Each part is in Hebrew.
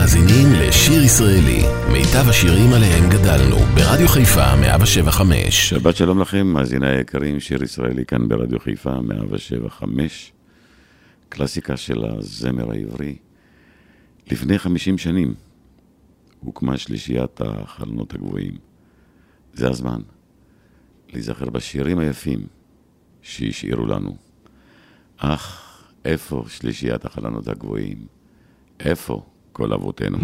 מאזינים לשיר ישראלי, מיטב השירים עליהם גדלנו, ברדיו חיפה 175. שבת שלום לכם, מאזיני היקרים, שיר ישראלי כאן ברדיו חיפה 175, קלאסיקה של הזמר העברי. לפני 50 שנים הוקמה שלישיית החלונות הגבוהים. זה הזמן להיזכר בשירים היפים שהשאירו לנו. אך, איפה שלישיית החלונות הגבוהים? איפה? כל אבותינו.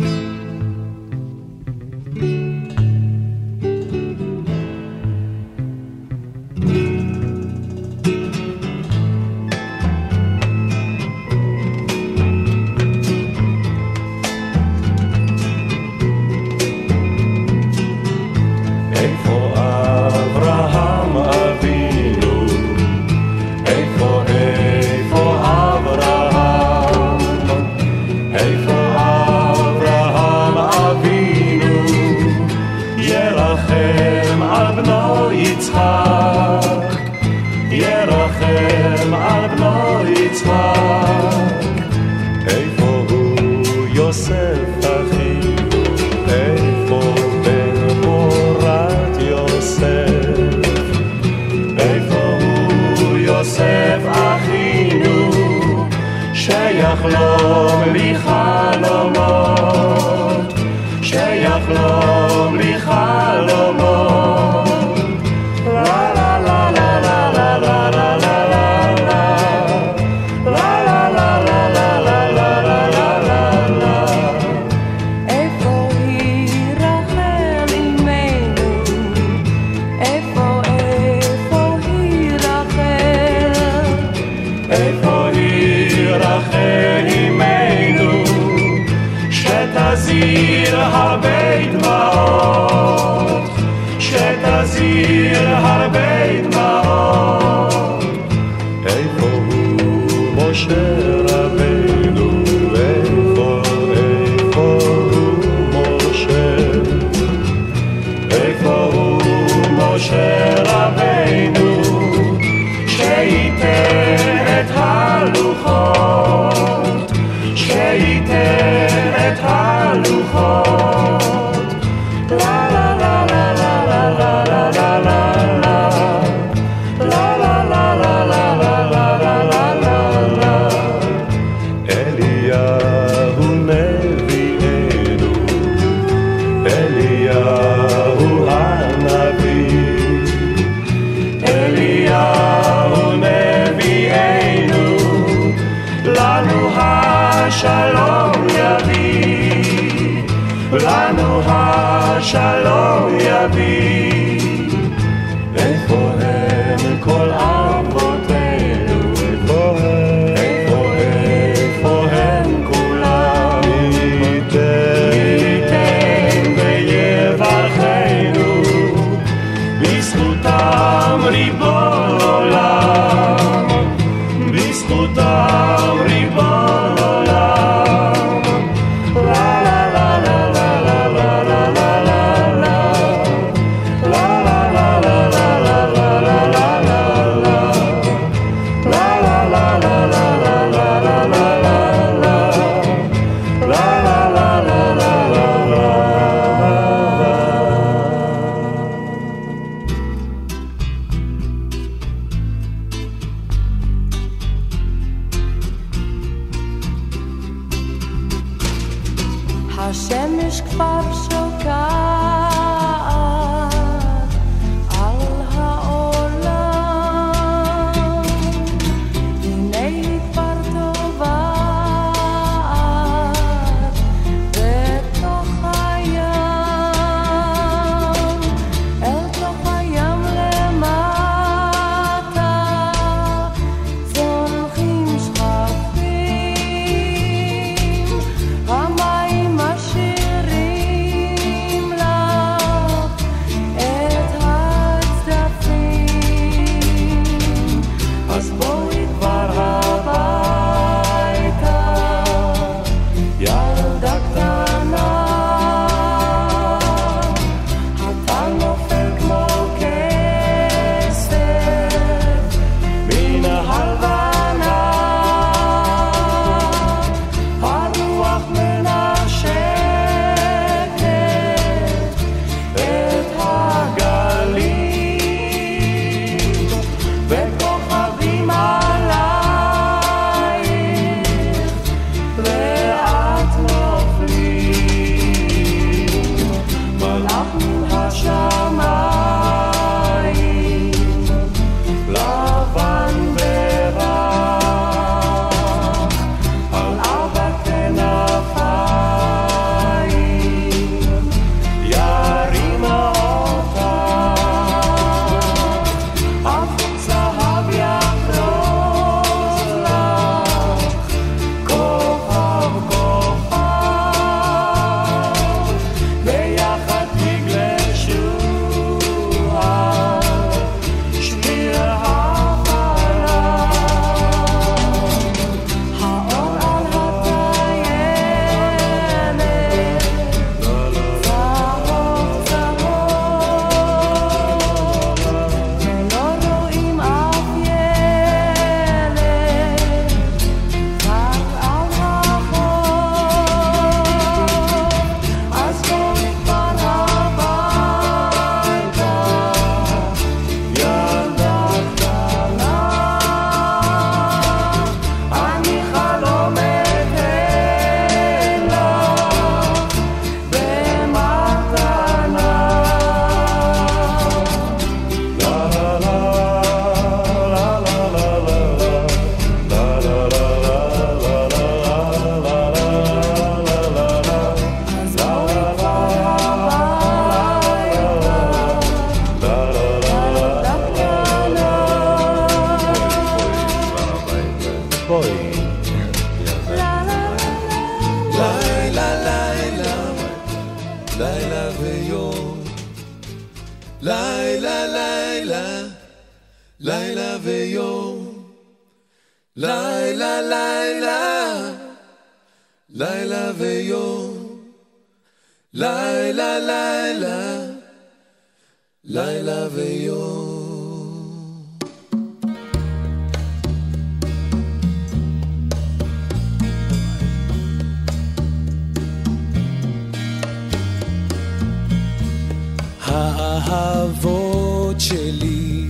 האהבות שלי,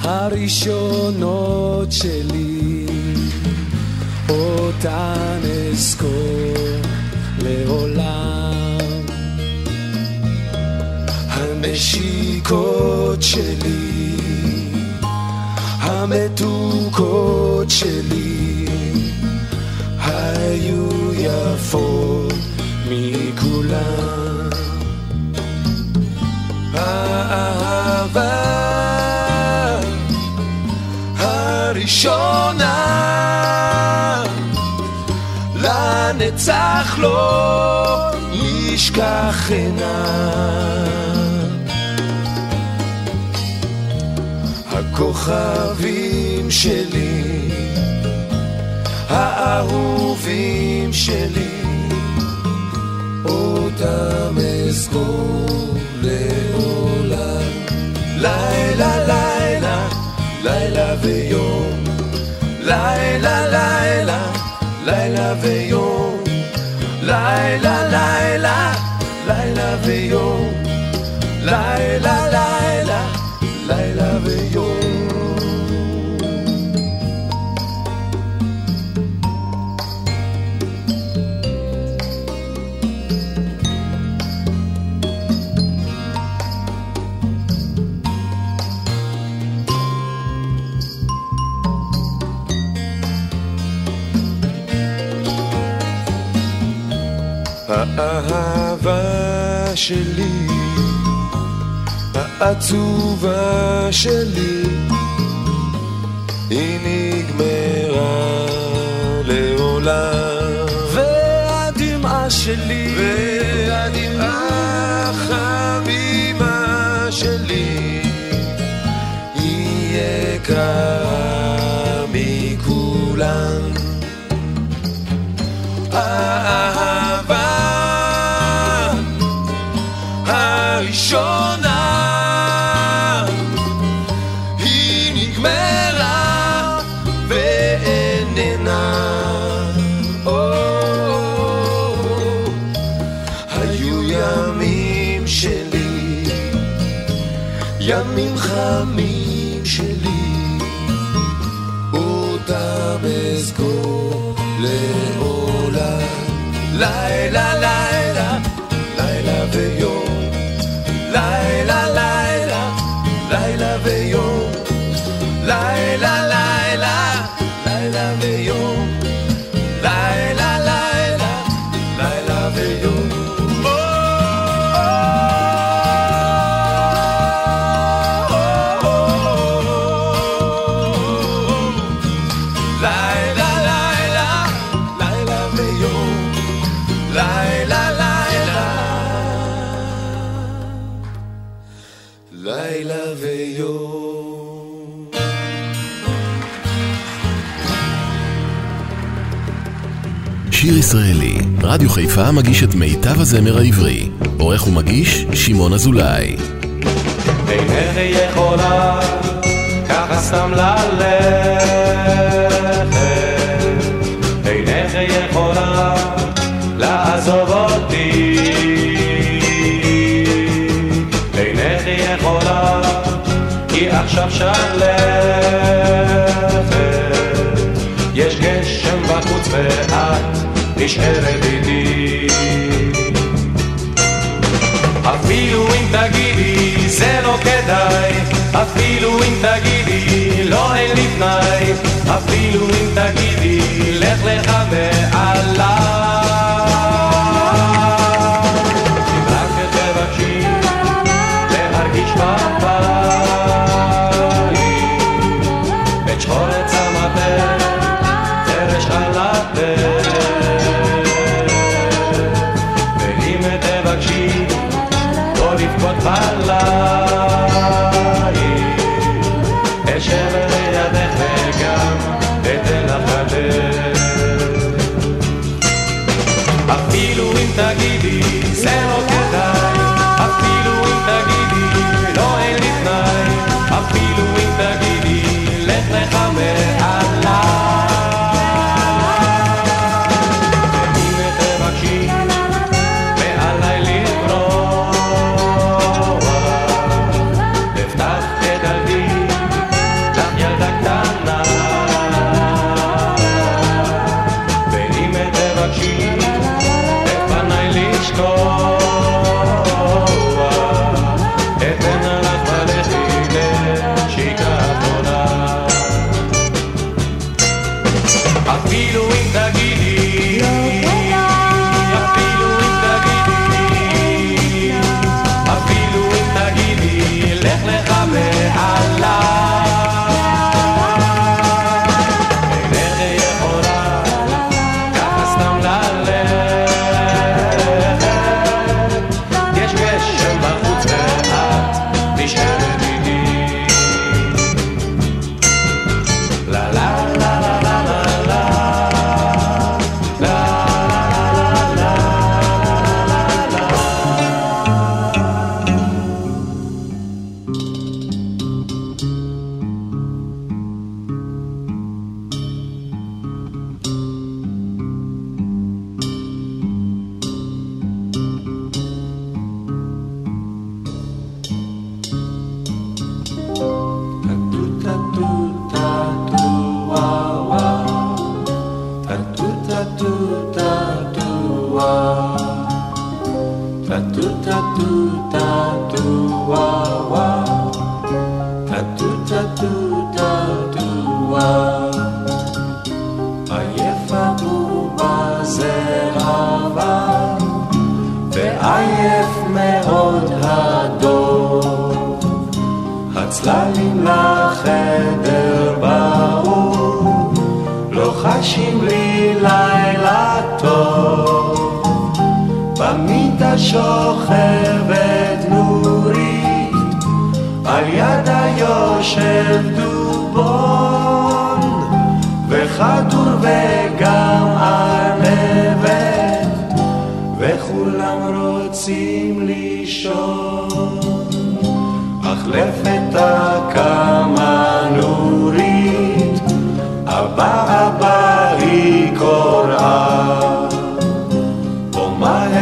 הראשונות שלי, אותן אזכור לעולם. הנשיקות שלי, המתוקות שלי, האהבה הראשונה לנצח לא נשכחנה הכוכבים שלי האהובים שלי אותם אזכור לעולם. לילה, לילה, לילה ויום. לילה, לילה, לילה ויום. לילה, לילה, לילה ויום. לילה, לילה, לילה ויום. שלי, העצובה שלי, היא נגמרה לעולם. והדמעה שלי, והדמעה חביבה שלי, היא יקרה מכולם. האהבה רדיו חיפה מגיש את מיטב הזמר העברי. עורך ומגיש, שמעון אזולאי. אינך יכולה ככה סתם ללכת אינך יכולה לעזוב אותי אינך יכולה כי עכשיו שלכת יש גשם בחוץ ואת נשארת איתי. אפילו אם תגידי זה לא כדאי. אפילו אם תגידי לא אין לי תנאי אפילו אם תגידי לך לך מעליי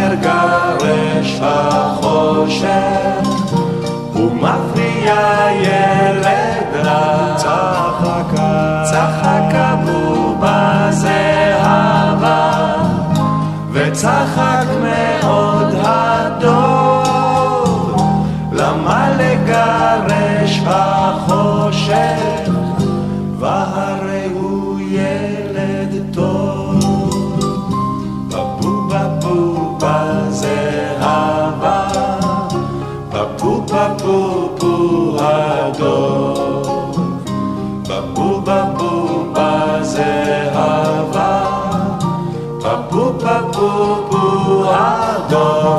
אשר גרש החושך ומפריע ילד רע. צחקה. צחקה בובה זהבה וצחק מאוד הדור. למה לגרש בה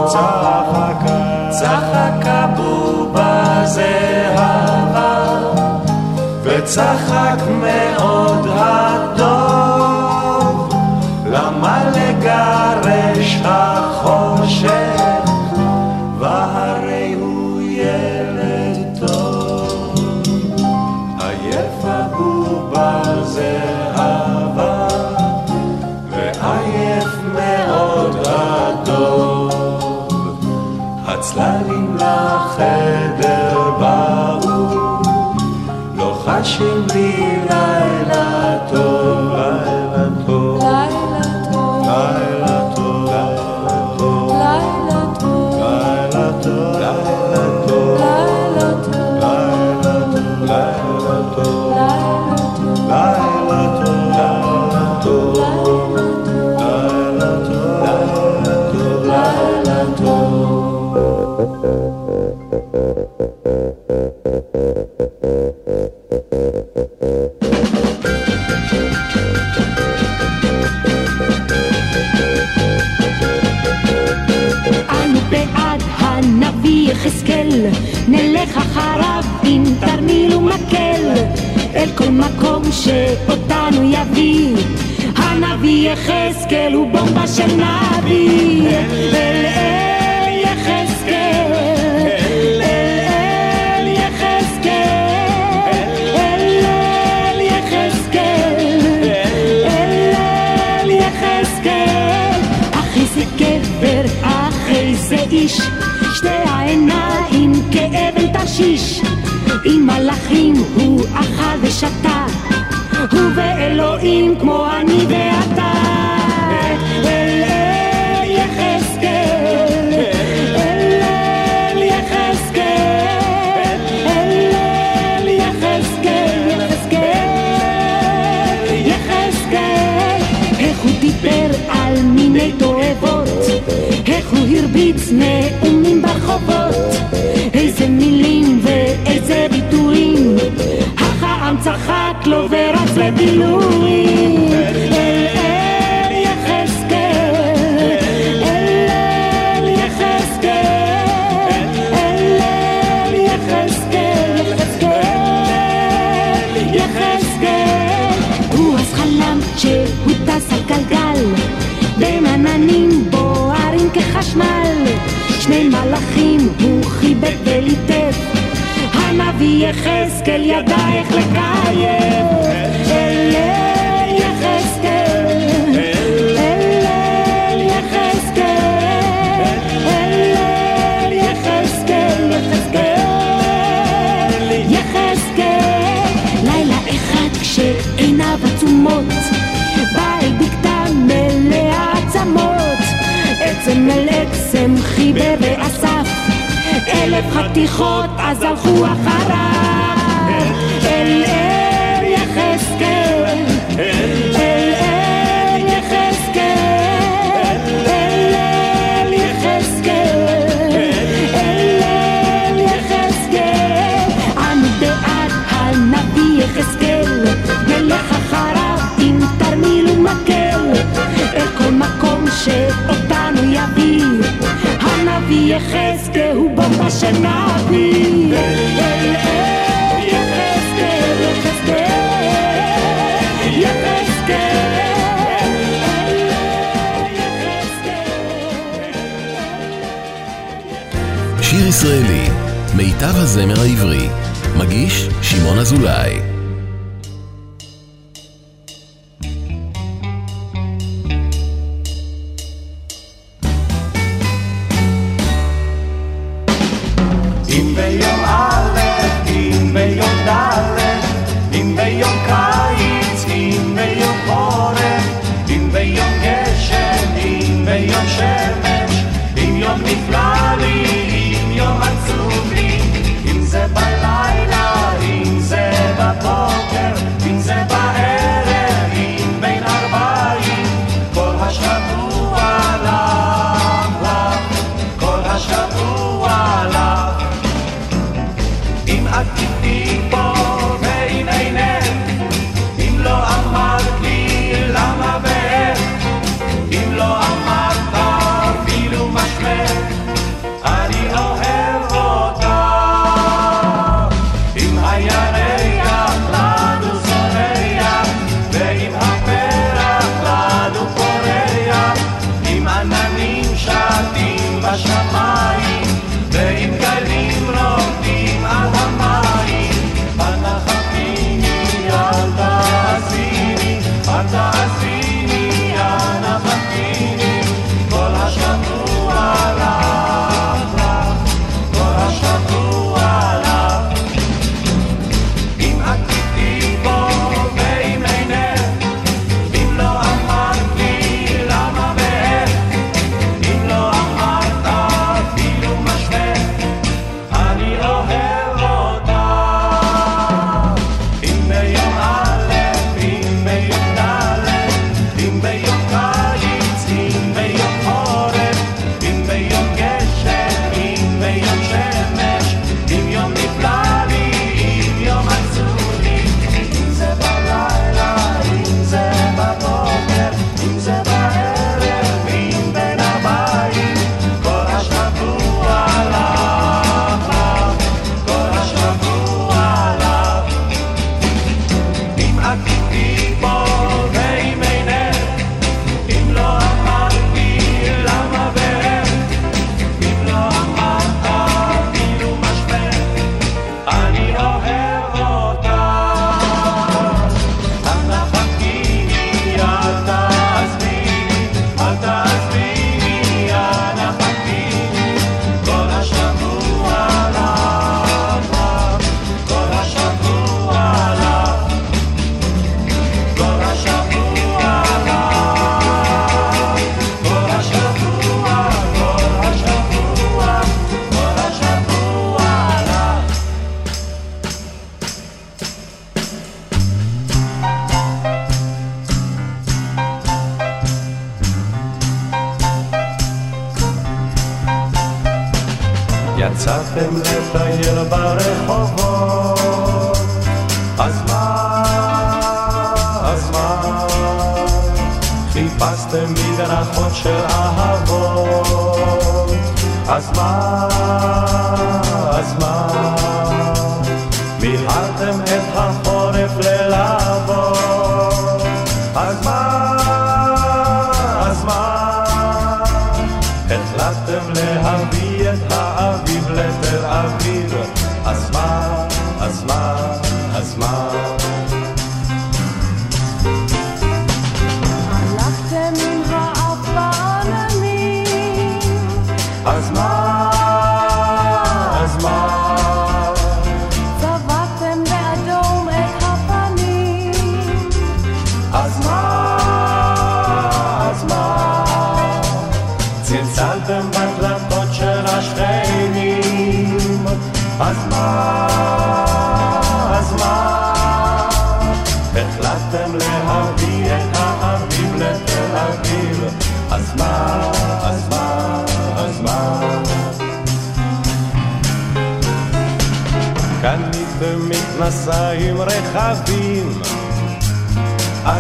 צחקה, צחקה בובה זהבה, וצחק מאוד הטוב, למה לגרש החושך? Hashim Bilaylato. לכל מקום שאותנו יביא. הנביא יחזקאל הוא בומבה של נביא. אל אל יחזקאל, איש, שתי העיניים כאבן תשיש. עם מלאכים הוא אכל ושתה. הוא ואלוהים כמו אני ואתה. מיני תועבות איך הוא הרביץ נאומים ברחובות? איזה מילים ואיזה ביטויים? החעם צחק לו ורץ לבילויים. אל אל כחשמל שני מלאכים הוא חיבק וליטף הנביא יחזקאל ידע איך לקיים חתיכות אז הלכו אחריו אל אל יחזקאל אל אל יחזקאל אל אל יחזקאל אל אל יחזקאל. אנו בעד הנביא יחזקאל נלך אחריו עם תרמיל ומקל. אל כל מקום שאותנו יביא הנביא יחזקאל אל אל יחזקאל שיר ישראלי, מיטב הזמר העברי. מגיש שמעון אזולאי.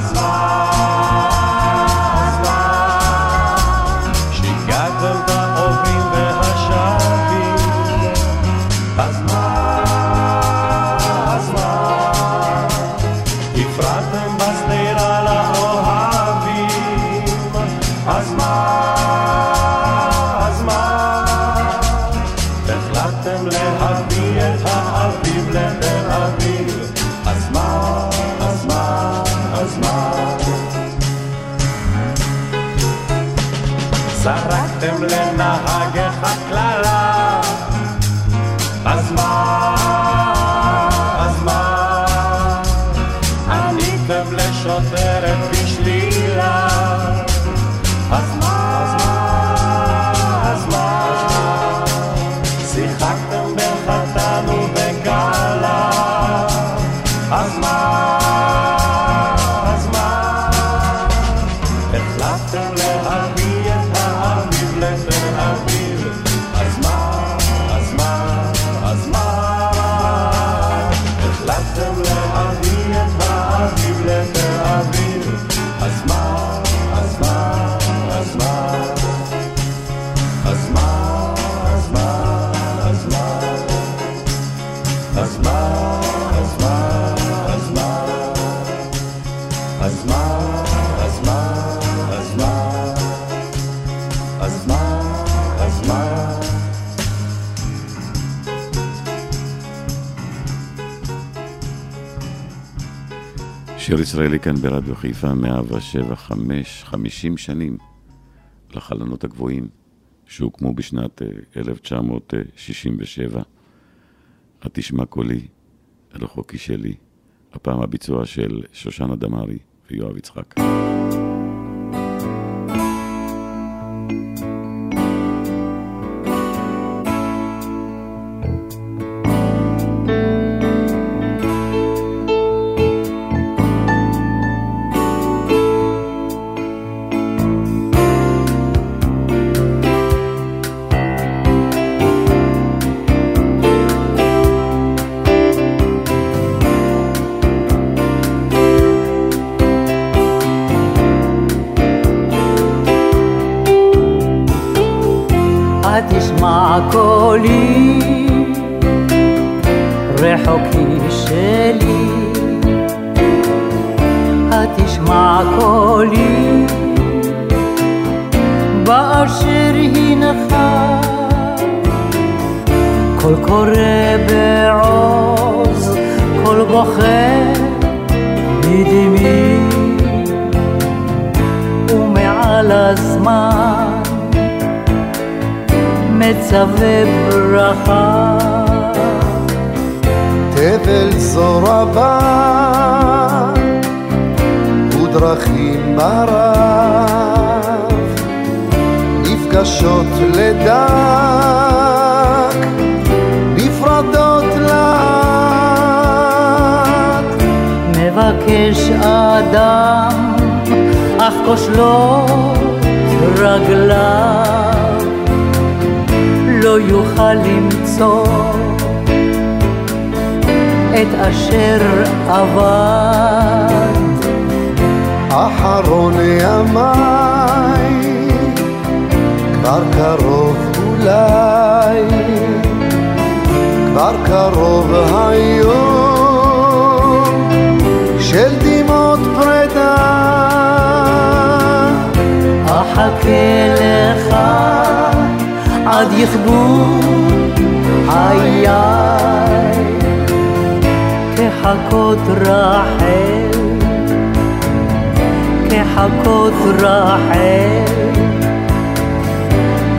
smile. שיר ישראלי כאן ברדיו חיפה, 107, 5, 50 שנים לחלונות הגבוהים שהוקמו בשנת אה, 1967. התשמע קולי, רחוקי כשלי, הפעם הביצוע של שושנה דמארי ויואב יצחק. השמיים, כבר קרוב אולי, כבר קרוב היום של דמעות פרידה. אחכה לך עד יכבו חיי, תחכות רחל כחכות רחל,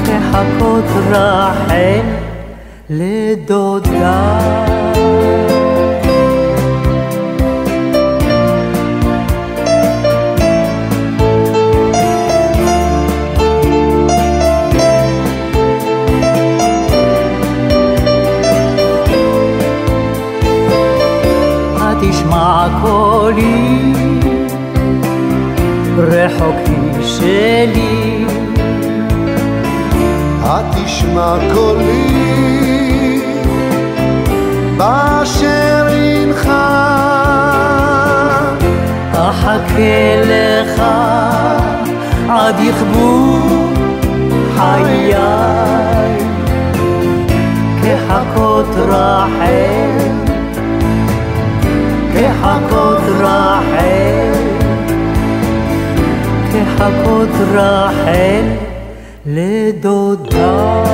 כחכות רחל לדודה. תשמע קולי רחוקים שלי. התשמע קולי באשר אינך. אחכה לך עד יכבו חיי. כחכות רחל כחכות רחל. هاخد راحل لدودار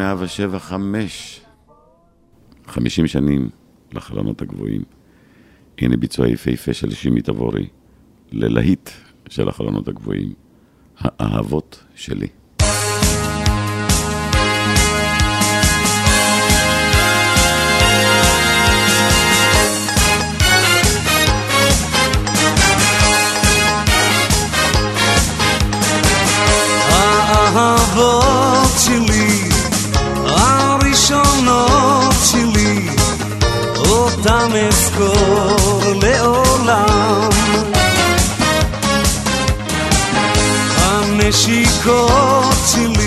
107 5 50 שנים לחלונות הגבוהים. הנה ביצוע יפהפה של שימי תבורי ללהיט של החלונות הגבוהים, האהבות שלי. אותם אזכור לעולם. הנשיקות שלי,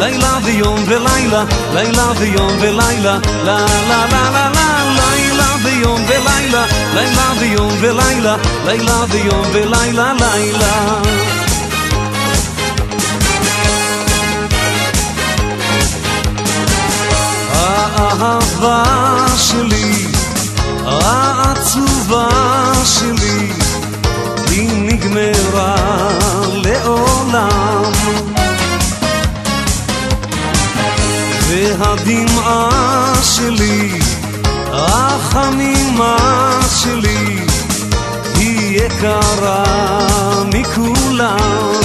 לילה ויום ולילה לילה ויום ולילה לה לה לה לה לה לילה ויום ולילה לילה ויום ולילה לילה ויום ולילה לילה. האהבה שלי העצובה שלי היא נגמרה לעולם והדמעה שלי החמימה שלי היא יקרה מכולם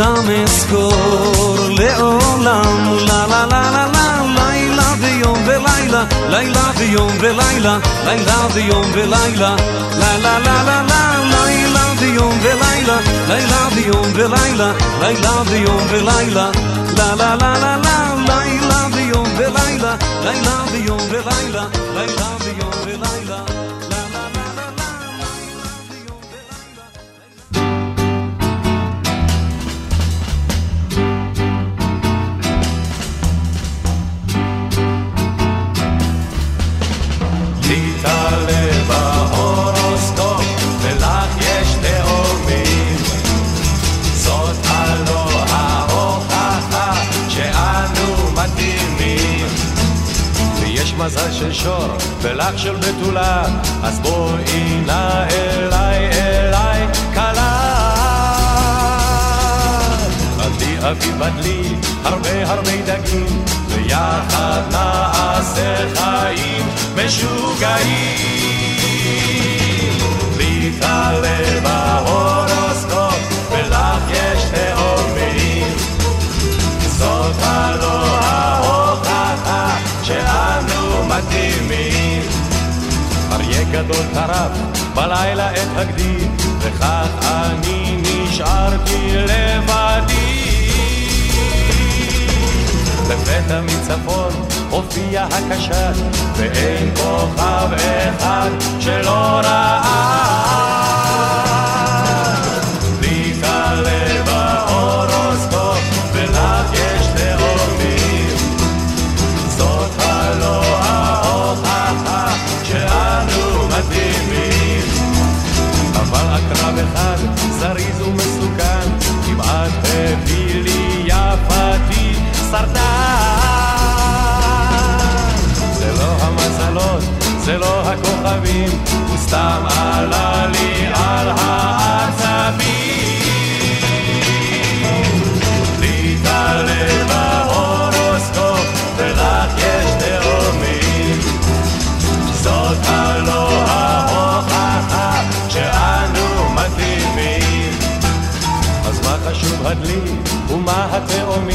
אותם אזכור לעולם לה לה לה לה לה לילה ויום ולילה לילה ויום ולילה לילה ויום ולילה לה לה לה לה לה לילה ויום ולילה לילה ויום ולילה לילה ויום ולילה לה לה לה לה לה לילה ויום ולילה לילה ויום ולילה לילה ויום מזל של שור, ולך של בתולה, אז בואי נא אליי, אליי, כלה. בדלי אבי בדלי, הרבה הרבה דגים, ויחד נעשה חיים משוגעים. להתעלה בהורוסקופ, ולך יש תאומים. זאת הלא ההוכחה שאנו מתאימים. אריה גדול טרף בלילה את הגדי, וכך אני נשארתי לבדי. לפתע מצפון הופיע הקשת, ואין כוכב אחד שלא ראה. לפעמים הוא סתם עלה לי על העצבים. להתעלם בהורוסקופ ורק יש תאומים. זאת הלא ההוכחה שאנו מתאימים. אז מה חשוב הדלי ומה התאומים?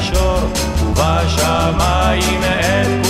השור ובשמיים את כולם.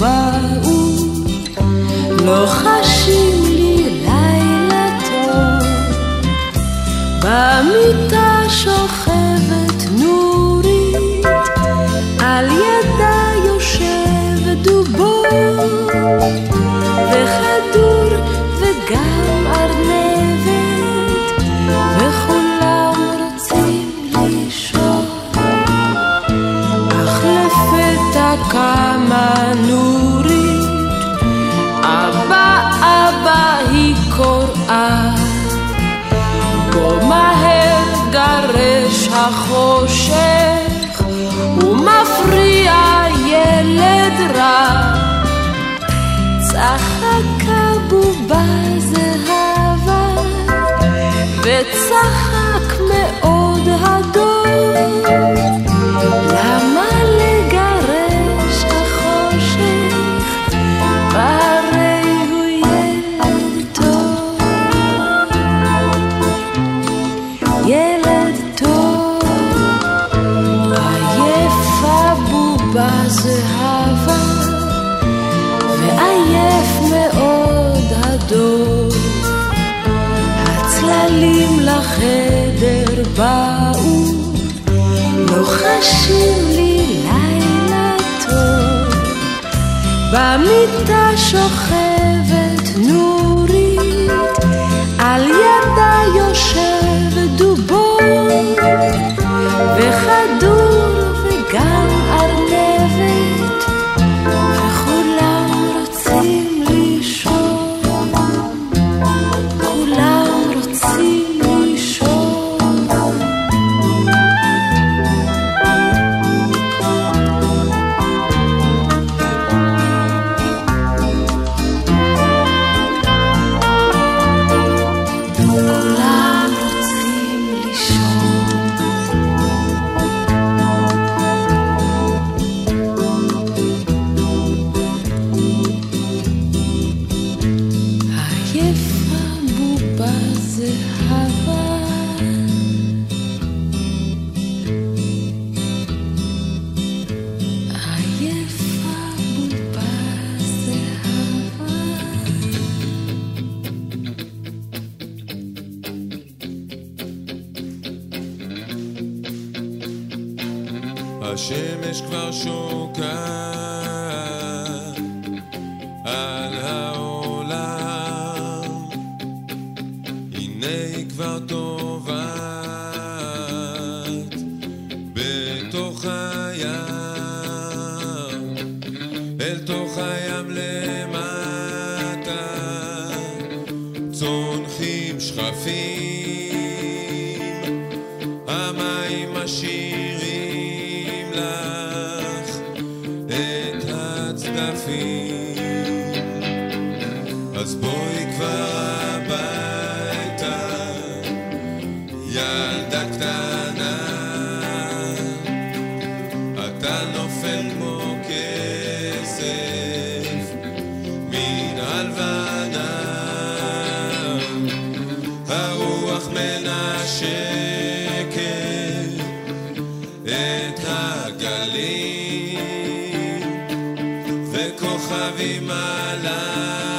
באו, לא לוחשים לי לילה טוב, במיטה שוכב החושך ומפריע ילד רע. צחק הבובה זה תשאיר לי לילה טוב, במיטה שוכב Avimalan.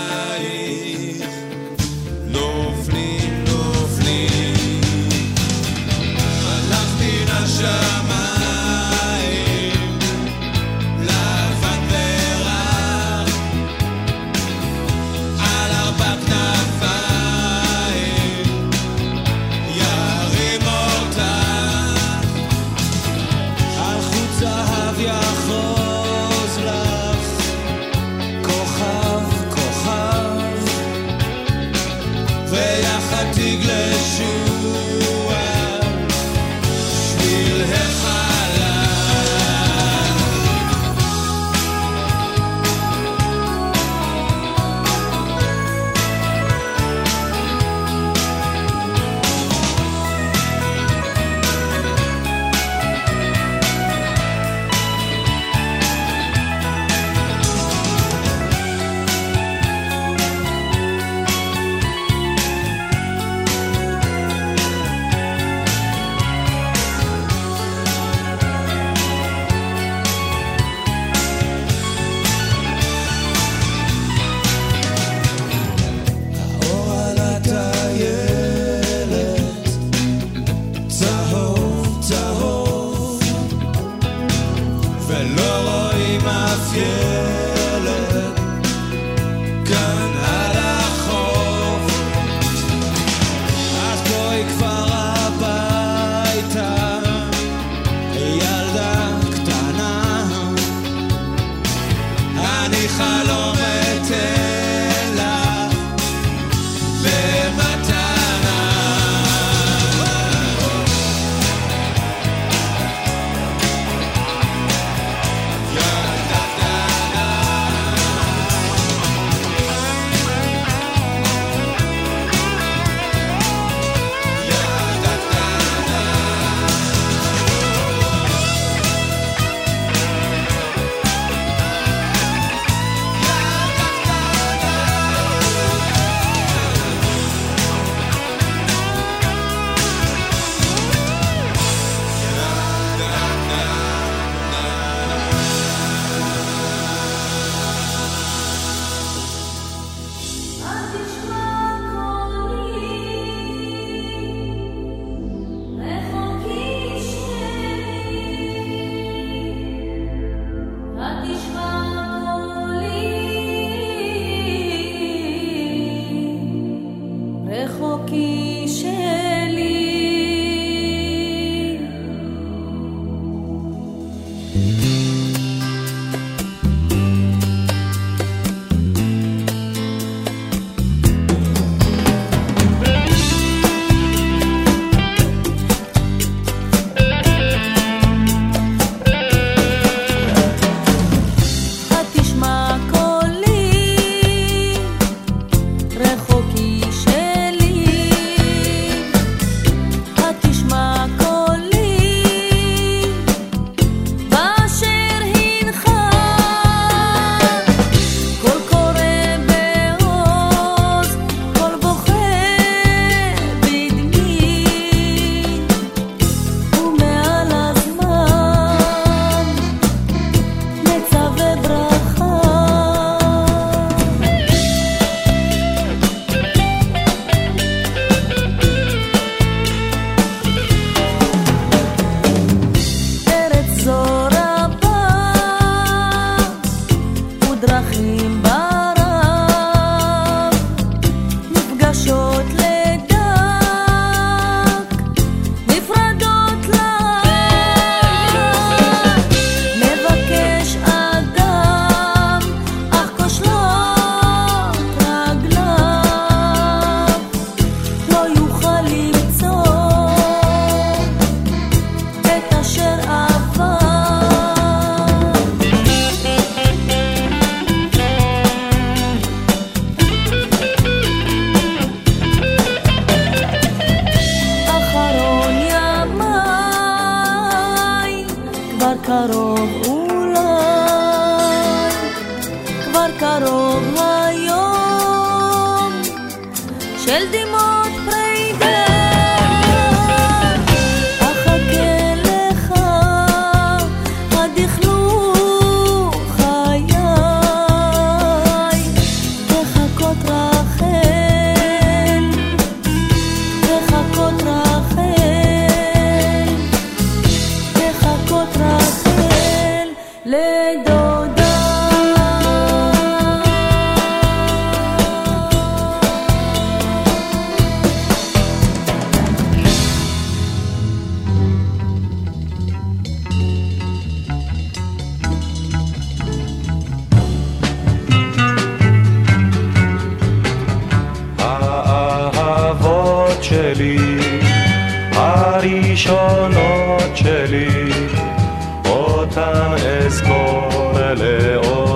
שלי, הראשונות שלי, אותן אזכור לאור.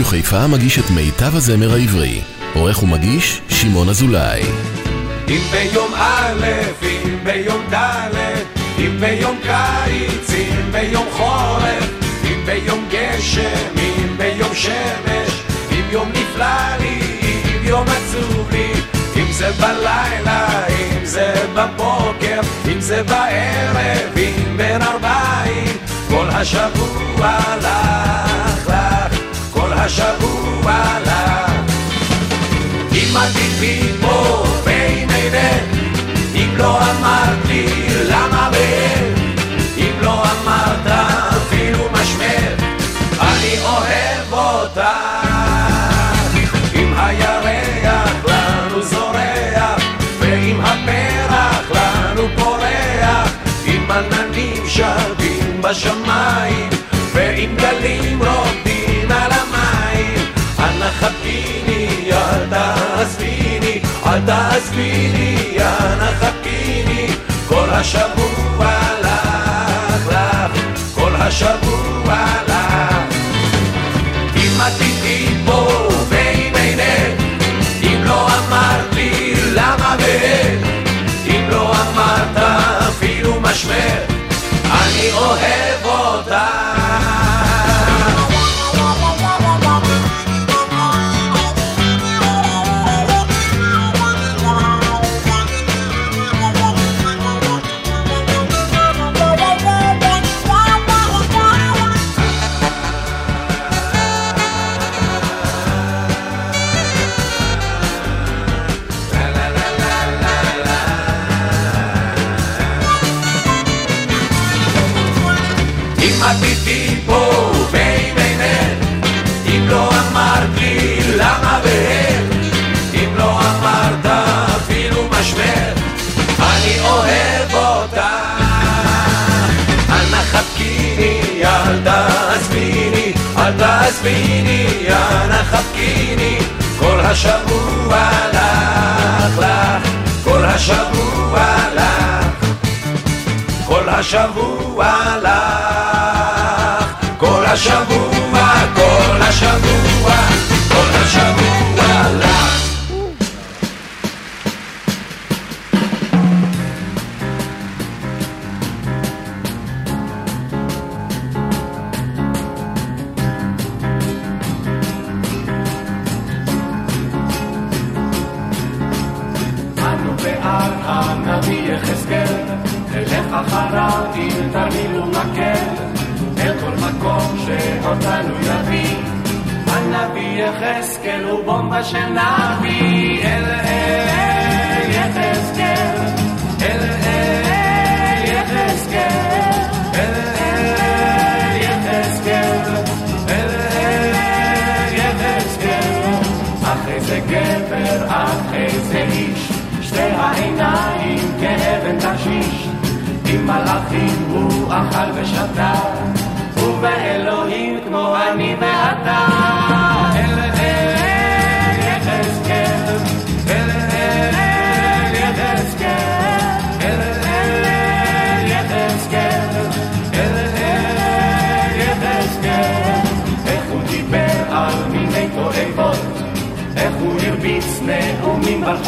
רדיו חיפה מגיש את מיטב הזמר העברי. עורך ומגיש, שמעון אזולאי. אם ביום א', אם ביום ד', אם ביום קיץ, אם ביום חורף, אם ביום גשם, אם ביום שמש, אם יום נפלא לי, אם יום עצוב לי, אם זה בלילה, אם זה בבוקר, אם זה בערב, אם בין ארבעים, כל השבוע לך השבוע לך. אם את איתי פה ואם אינך, אם לא אמרת לי למה ואין, אם לא אמרת אפילו משמר, אני אוהב אותך. אם הירח לנו זורח, ואם הפרח לנו פורח, אם עננים שבים בשמיים, ואם גלים רוקדים חכיני, אל תעזביני, אל תעזביני, אנא חכיני, כל השבוע לך, לך, כל השבוע לך. אם את פה ואם אינך, אם לא אמרת לי למה ואין, אם לא אמרת אפילו משמר, אני אוהב תעזביני, אנא חבקיני, כל השבוע לך, לך, כל השבוע לך. כל השבוע לך, כל השבוע, כל השבוע, כל השבוע לך. הוא בומבה של נביא, אל אל יחזקאל, אל אל יחזקאל, אל אל יחזקאל, אל אל יחזקאל. אחרי זה גבר, אחרי זה איש, שתי העיניים כאבן תשיש. עם מלאכים הוא אכל ושתה, ובאלוהים כמו אני ואתה.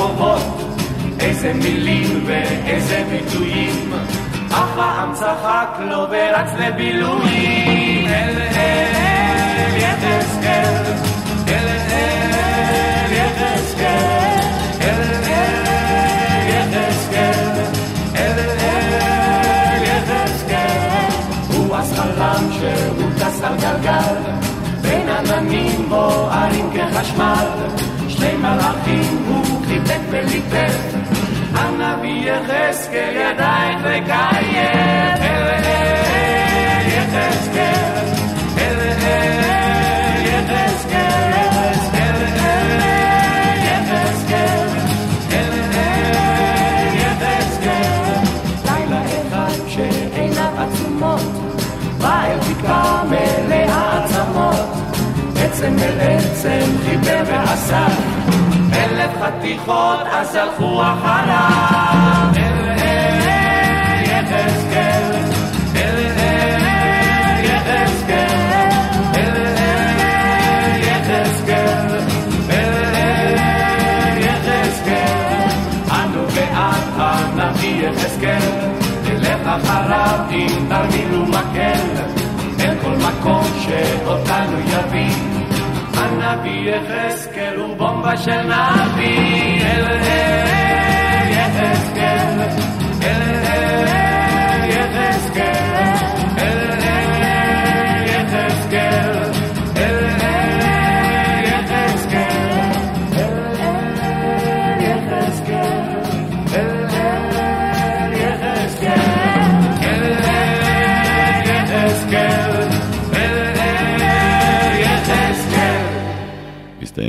ברחובות, איזה מילים ואיזה ביטויים, אף פעם צחק לו ורץ לבילויים. אל אל יחזקאל, אל אל יחזקאל, אל אל יחזקאל, אל אל יחזקאל. הוא אז חלם שהוא טס על גלגל, בין עננים בוערים כחשמל, שני מלאכים הוא חיבק וליפט. הנביא יחזקאל ידייך לקיים, אל אל יחזקאל, אל אל יחזקאל, אל אל יחזקאל, אל אל יחזקאל. לילה אחד שעיניו עצומות, בא אל תקווה מלאה עצמות, עצם אל עצם חיבר ועשה. אלף חתיכות אז הלכו אחריו יחזקאל הוא בומבה של נביא,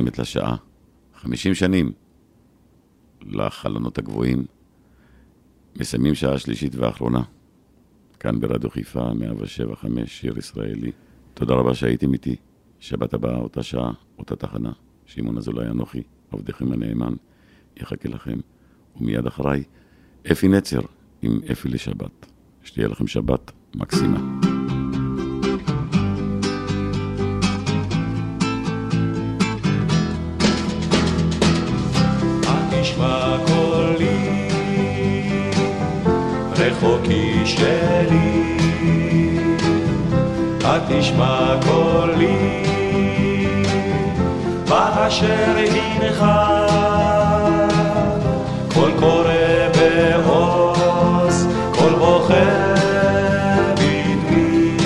מסתיימת לשעה. 50 שנים לחלונות הגבוהים. מסיימים שעה שלישית ואחרונה. כאן ברדיו חיפה, 175, שיר ישראלי. תודה רבה שהייתם איתי. שבת הבאה, אותה שעה, אותה תחנה. שמעון אזולאי אנוכי, עבדכם הנאמן, יחכה לכם. ומיד אחריי, אפי נצר עם אפי לשבת. שתהיה לכם שבת מקסימה. תשמע קולי, רחוקי שלי. התשמע קולי, באשר הנך, קול קורא בעוז, קול בוכה בדמי,